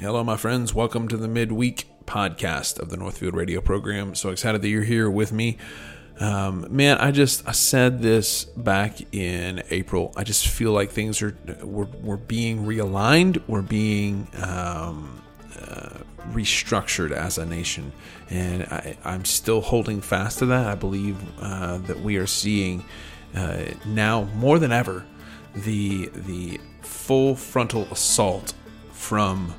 Hello, my friends. Welcome to the midweek podcast of the Northfield Radio program. So excited that you're here with me. Um, man, I just I said this back in April. I just feel like things are we're, we're being realigned. We're being um, uh, restructured as a nation, and I, am still holding fast to that. I believe uh, that we are seeing uh, now more than ever the the full frontal assault from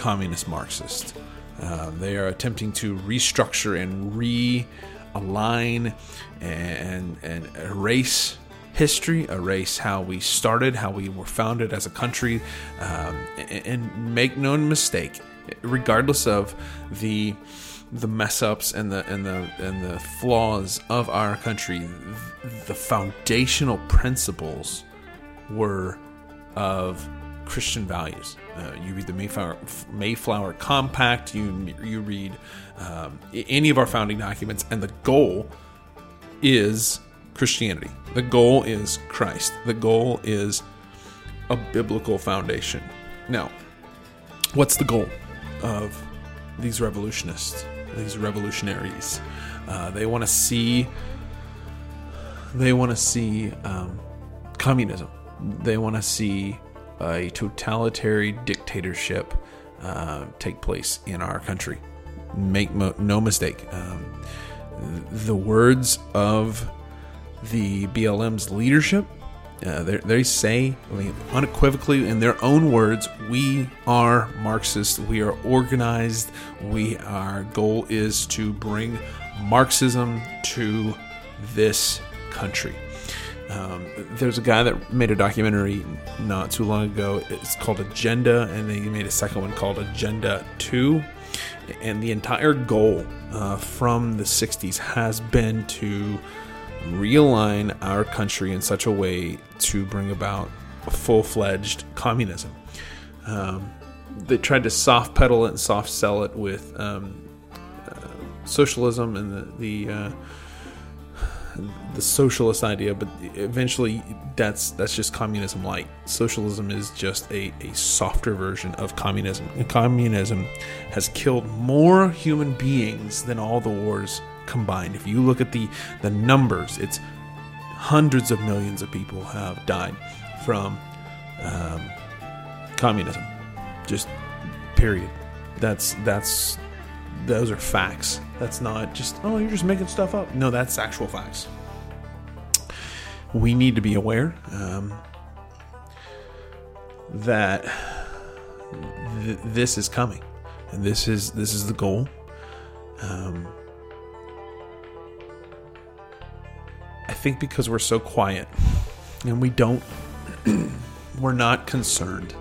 communist Marxists. Uh, they are attempting to restructure and realign and, and erase history, erase how we started, how we were founded as a country, um, and, and, make no mistake, regardless of the the mess ups and the and the and the flaws of our country, the foundational principles were of Christian values. Uh, you read the Mayflower, Mayflower Compact, you, you read um, any of our founding documents, and the goal is Christianity. The goal is Christ. The goal is a biblical foundation. Now, what's the goal of these revolutionists, these revolutionaries? Uh, they want to see. They want to see um, communism. They want to see a totalitarian dictatorship uh, take place in our country. Make mo- no mistake. Um, the words of the BLM's leadership, uh, they say I mean, unequivocally in their own words, we are Marxists. We are organized. We our goal is to bring Marxism to this country. Um, there's a guy that made a documentary not too long ago. It's called Agenda, and they made a second one called Agenda 2. And the entire goal uh, from the 60s has been to realign our country in such a way to bring about full fledged communism. Um, they tried to soft pedal it and soft sell it with um, uh, socialism and the, the uh, the socialist idea, but eventually that's that's just communism light. Socialism is just a, a softer version of communism. And communism has killed more human beings than all the wars combined. If you look at the the numbers, it's hundreds of millions of people have died from um, communism. Just period. That's that's those are facts. That's not just, oh, you're just making stuff up. No, that's actual facts. We need to be aware um, that th- this is coming, and this is this is the goal. Um, I think because we're so quiet and we don't, we're not concerned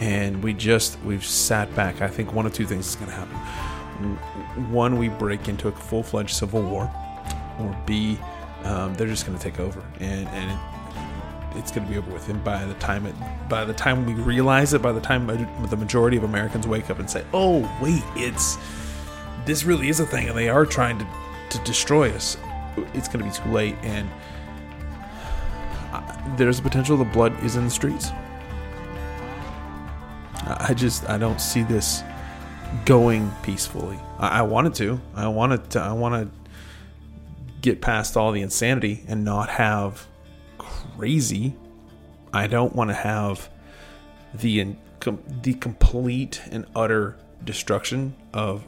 and we just we've sat back. I think one of two things is going to happen. One, we break into a full fledged civil war, or B, um, they're just going to take over, and and it, it's going to be over with. And by the time it, by the time we realize it, by the time the majority of Americans wake up and say, "Oh, wait, it's this really is a thing," and they are trying to to destroy us, it's going to be too late, and uh, there's a potential the blood is in the streets. I just I don't see this going peacefully. I, I wanted to. I wanted to. I want to get past all the insanity and not have crazy. I don't want to have the the complete and utter destruction of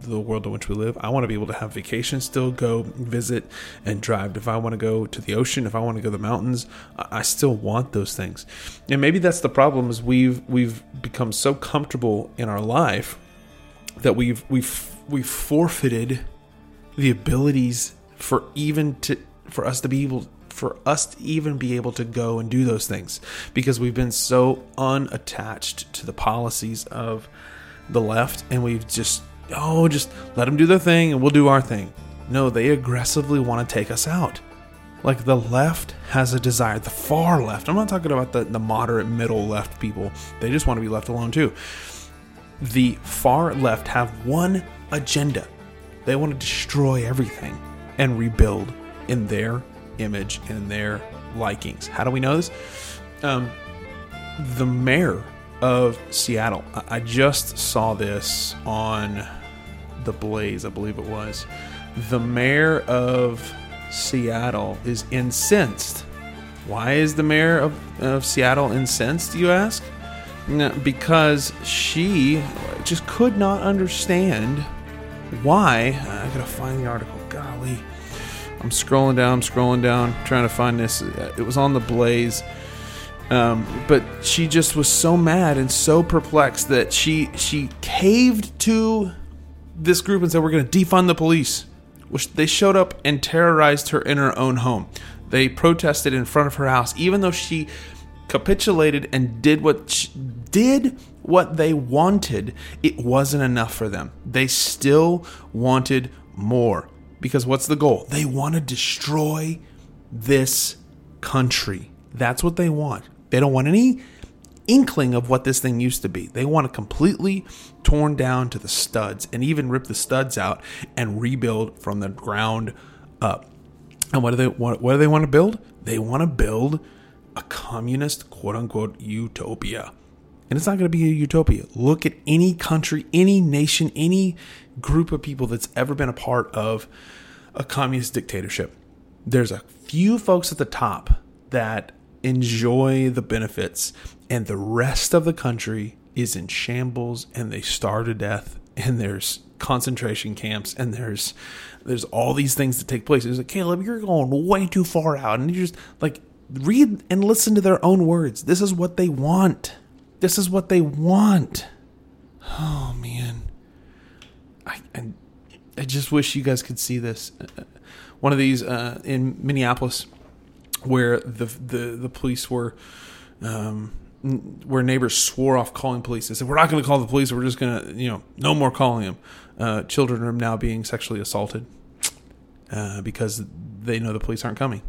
the world in which we live. I want to be able to have vacation, still go visit and drive. If I want to go to the ocean, if I want to go to the mountains, I still want those things. And maybe that's the problem is we've we've become so comfortable in our life that we've we've we've forfeited the abilities for even to for us to be able for us to even be able to go and do those things because we've been so unattached to the policies of the left and we've just oh, just let them do their thing and we'll do our thing. No, they aggressively want to take us out. Like the left has a desire, the far left. I'm not talking about the, the moderate middle left people. They just want to be left alone too. The far left have one agenda. They want to destroy everything and rebuild in their image and their likings. How do we know this? Um, the mayor of Seattle. I just saw this on The Blaze, I believe it was. The mayor of Seattle is incensed. Why is the mayor of, of Seattle incensed, you ask? Because she just could not understand why. I gotta find the article. Golly. I'm scrolling down, I'm scrolling down, trying to find this. It was on the Blaze. Um, but she just was so mad and so perplexed that she she caved to this group and said, "We're going to defund the police." They showed up and terrorized her in her own home. They protested in front of her house, even though she capitulated and did what she, did what they wanted. It wasn't enough for them. They still wanted more because what's the goal? They want to destroy this country. That's what they want. They don't want any inkling of what this thing used to be. They want it completely torn down to the studs and even rip the studs out and rebuild from the ground up. And what do they want? What do they want to build? They want to build a communist quote unquote utopia. And it's not going to be a utopia. Look at any country, any nation, any group of people that's ever been a part of a communist dictatorship. There's a few folks at the top that enjoy the benefits, and the rest of the country is in shambles and they starve to death. And there's concentration camps and there's there's all these things that take place. It's like Caleb, you're going way too far out, and you just like read and listen to their own words. This is what they want. This is what they want. Oh man, I I, I just wish you guys could see this. One of these uh, in Minneapolis where the the the police were um, where neighbors swore off calling police. They said, "We're not going to call the police. We're just going to, you know, no more calling them." Uh, children are now being sexually assaulted uh, because they know the police aren't coming.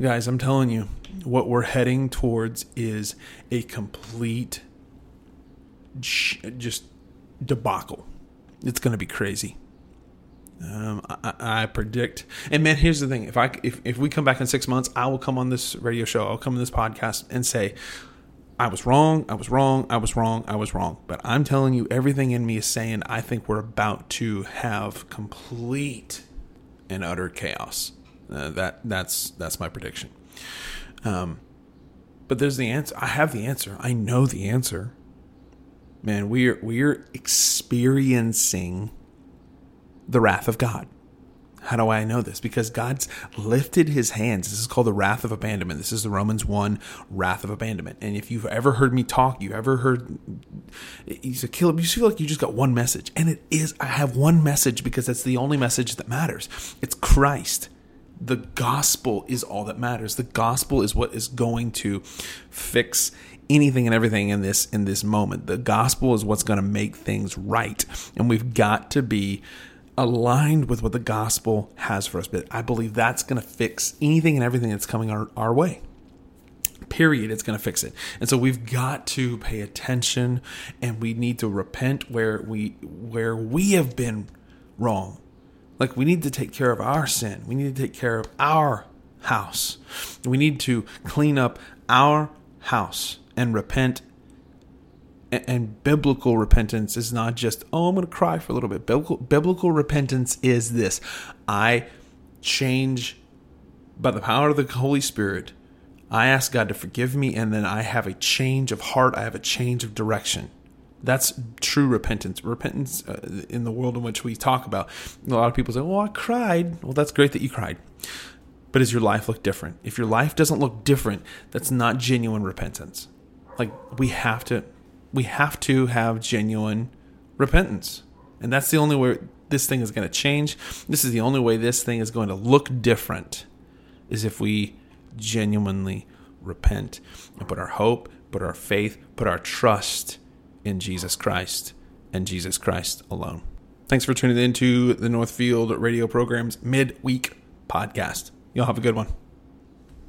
Guys, I'm telling you, what we're heading towards is a complete just debacle. It's going to be crazy. Um, I, I, predict, and man, here's the thing: if I if, if we come back in six months, I will come on this radio show, I'll come on this podcast and say, I was wrong, I was wrong, I was wrong, I was wrong. But I'm telling you, everything in me is saying I think we're about to have complete and utter chaos. Uh, that that's that's my prediction. Um, but there's the answer. I have the answer. I know the answer. Man, we're we're experiencing the wrath of God. How do I know this? Because God's lifted his hands. This is called the wrath of abandonment. This is the Romans 1 wrath of abandonment. And if you've ever heard me talk, you ever heard, you said, Caleb, you feel like you just got one message. And it is, I have one message because that's the only message that matters. It's Christ. The gospel is all that matters. The gospel is what is going to fix anything and everything in this in this moment. The gospel is what's going to make things right. And we've got to be aligned with what the gospel has for us. But I believe that's going to fix anything and everything that's coming our, our way. Period. It's going to fix it. And so we've got to pay attention and we need to repent where we where we have been wrong. Like we need to take care of our sin. We need to take care of our house. We need to clean up our house and repent and biblical repentance is not just oh i'm going to cry for a little bit. Biblical, biblical repentance is this. I change by the power of the holy spirit. I ask god to forgive me and then i have a change of heart. I have a change of direction. That's true repentance. Repentance uh, in the world in which we talk about a lot of people say well i cried. Well that's great that you cried. But does your life look different? If your life doesn't look different that's not genuine repentance. Like we have to we have to have genuine repentance. And that's the only way this thing is going to change. This is the only way this thing is going to look different is if we genuinely repent and put our hope, put our faith, put our trust in Jesus Christ and Jesus Christ alone. Thanks for tuning in to the Northfield Radio Program's midweek podcast. Y'all have a good one.